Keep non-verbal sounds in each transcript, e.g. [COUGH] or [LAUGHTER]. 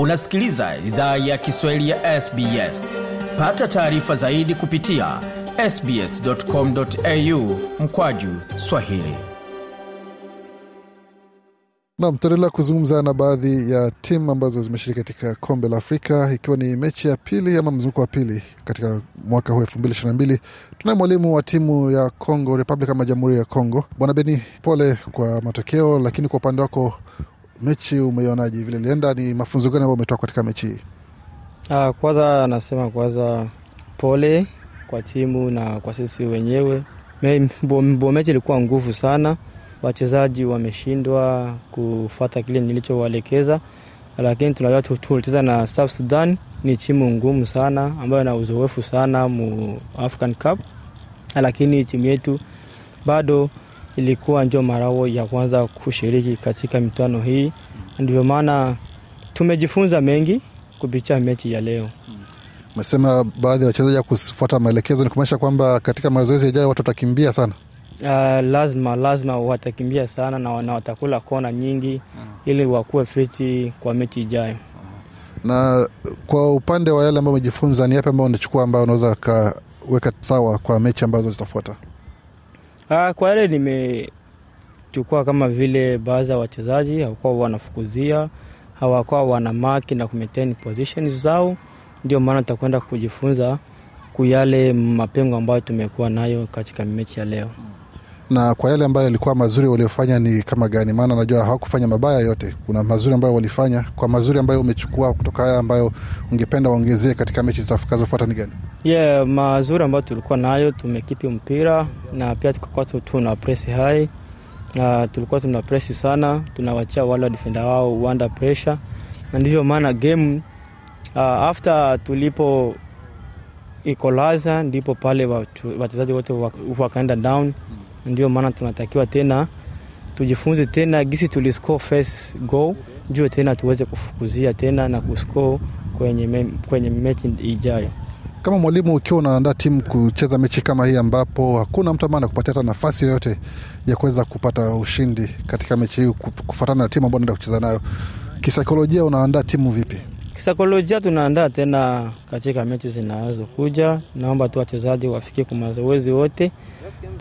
unasikiliza idhaa ya kiswahili ya sbs pata taarifa zaidi kupitia sbscomau mkwaju swahili. Nam, tutaendelea kuzungumza na baadhi ya timu ambazo zimeshiriki katika kombe la Afrika, ikiwa ni mechi ya pili ama mzunguko wa pili katika mwaka huu elfu mbili ishirini na mbili. Tunaye mwalimu wa timu ya Congo Republic ama Jamhuri ya Congo, Bwana Beni, pole kwa matokeo, lakini kwa upande wako mechi umeionaje? Vile ilienda, ni mafunzo gani ambayo umetoka katika mechi hii? Ah, kwanza nasema kwanza pole kwa timu na kwa sisi wenyewe. Mbo- mechi ilikuwa nguvu sana, wachezaji wameshindwa kufuata kile nilichowaelekeza, lakini tunajua tu- tulicheza na South Sudan, ni timu ngumu sana ambayo ina uzoefu sana mu African Cup, lakini timu yetu bado ilikuwa njo marao ya kwanza kushiriki katika mitano hii, ndio maana tumejifunza mengi kupitia mechi ya leo. Umesema baadhi ya wachezaji ya kufuata maelekezo, ni kumaanisha kwamba katika mazoezi yajayo watu watakimbia sana. Uh, lazima lazima watakimbia sana na, na watakula kona nyingi ili wakuwe fiti kwa mechi ijayo. Na kwa upande wa yale ambayo umejifunza, ni yapi ambayo unachukua ambayo unaweza kaweka sawa kwa mechi ambazo zitafuata? Uh, kwa yale nimechukua kama vile baadhi ya wachezaji hawakuwa wanafukuzia, hawakuwa wana maki na kumaintain positions zao, ndio maana tutakwenda kujifunza kuyale mapengo ambayo tumekuwa nayo katika mechi ya leo. Na kwa yale ambayo yalikuwa mazuri waliofanya ni kama gani? Maana najua hawakufanya mabaya yote, kuna mazuri ambayo walifanya. Kwa mazuri ambayo umechukua kutoka haya ambayo ungependa waongezee katika mechi zitakazofuata ni gani? Yeah, mazuri ambayo tulikuwa nayo tumekipi mpira na pia tukakuwa tuna presi hai Uh, tulikuwa tuna presi sana, tunawachia wale wa defender wao under pressure, na ndivyo maana game uh, after tulipo ikolaza ndipo pale wachezaji wote wakaenda down. Ndio maana tunatakiwa tena tujifunze tena gisi tuliscore first goal, ndio tena tuweze kufukuzia tena na kuscore kwenye, me, kwenye mechi ijayo. Kama mwalimu, ukiwa unaandaa timu kucheza mechi kama hii ambapo hakuna mtu ambaye anakupatia hata nafasi yoyote ya kuweza kupata ushindi katika mechi hii kufuatana na timu ambayo unaenda kucheza nayo, kisaikolojia unaandaa timu vipi? Kisaikolojia tunaandaa tena katika mechi zinazokuja. Naomba tu wachezaji wafike kwa mazoezi wote.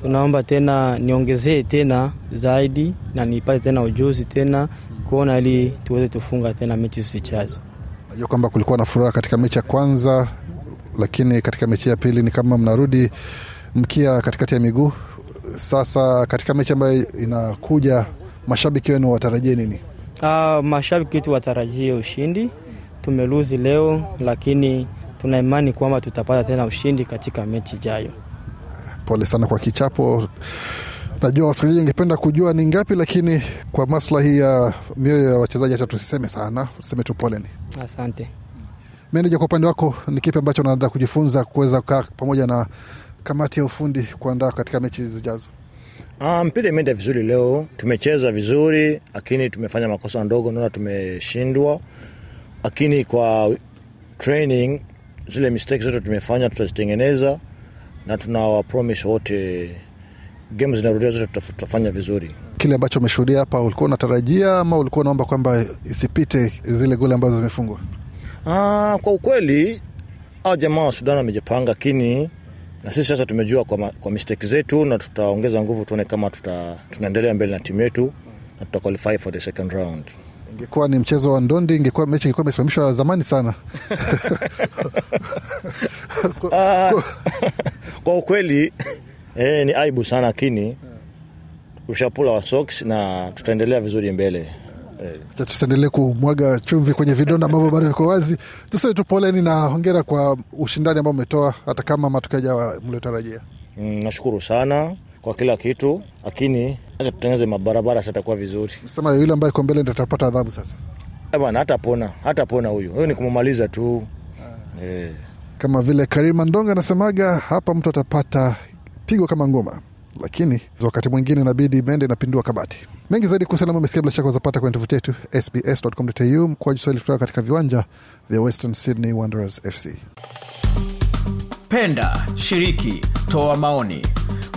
Tunaomba tena niongezee tena zaidi na nipate tena ujuzi tena kuona ili tuweze tufunga tena mechi zichazo. Najua kwamba kulikuwa na furaha katika mechi ya kwanza, lakini katika mechi ya pili ni kama mnarudi mkia katikati ya miguu. Sasa katika mechi ambayo inakuja, mashabiki wenu watarajie nini? Uh, mashabiki wetu watarajie ushindi. Tumeluzi leo, lakini tuna imani kwamba tutapata tena ushindi katika mechi ijayo. Pole sana kwa kichapo. Najua wasikilizaji ingependa kujua ni ngapi, lakini kwa maslahi ya mioyo ya wachezaji, hata tusiseme sana, tuseme tu poleni. Asante. Meneja, kwa upande wako ni kipi ambacho unaenda kujifunza kuweza kukaa pamoja na kamati ya ufundi kuandaa katika mechi zijazo? Ah, mpira imeenda vizuri leo, tumecheza vizuri, lakini tumefanya makosa ndogo, naona tumeshindwa, lakini kwa training zile mistake zote tumefanya tutazitengeneza, na tuna promise wote game zinarudia zote tutafanya vizuri. Kile ambacho umeshuhudia hapa, ulikuwa unatarajia ama ulikuwa unaomba kwamba isipite zile goli ambazo zimefungwa? Ah, kwa ukweli au jamaa wa Sudan wamejipanga, lakini na sisi sasa tumejua kwa, ma, kwa mistake zetu na tutaongeza nguvu, tuone kama tuta, tunaendelea mbele na timu yetu na tuta qualify for the second round. Ingekuwa ni mchezo wa ndondi, ingekuwa mechi ingekuwa imesimamishwa zamani sana. kwa, [LAUGHS] kwa ukweli eh, ni aibu sana, lakini ushapula wa socks na tutaendelea vizuri mbele. Acha tusiendelee kumwaga chumvi kwenye vidonda ambavyo bado viko wazi. Tuseme tu poleni na hongera kwa ushindani ambao umetoa, hata kama matokeo jawa mliotarajia. Mm, nashukuru sana kwa kila kitu, lakini acha tutengeneze mabarabara, sasa itakuwa vizuri. Sema yule ambaye iko mbele ndio atapata adhabu sasa. Eh bwana, hatapona hatapona huyu huyu ni kumumaliza tu eh. Kama vile Karima Ndonga anasemaga hapa, mtu atapata pigo kama ngoma, lakini wakati mwingine inabidi mende inapindua kabati. Mengi zaidi kuhusu alama umesikia, bila shaka wazapata kwenye tovuti yetu sbs.com.au mkoaji Swahili kutoka katika viwanja vya Western Sydney Wanderers FC. penda shiriki toa maoni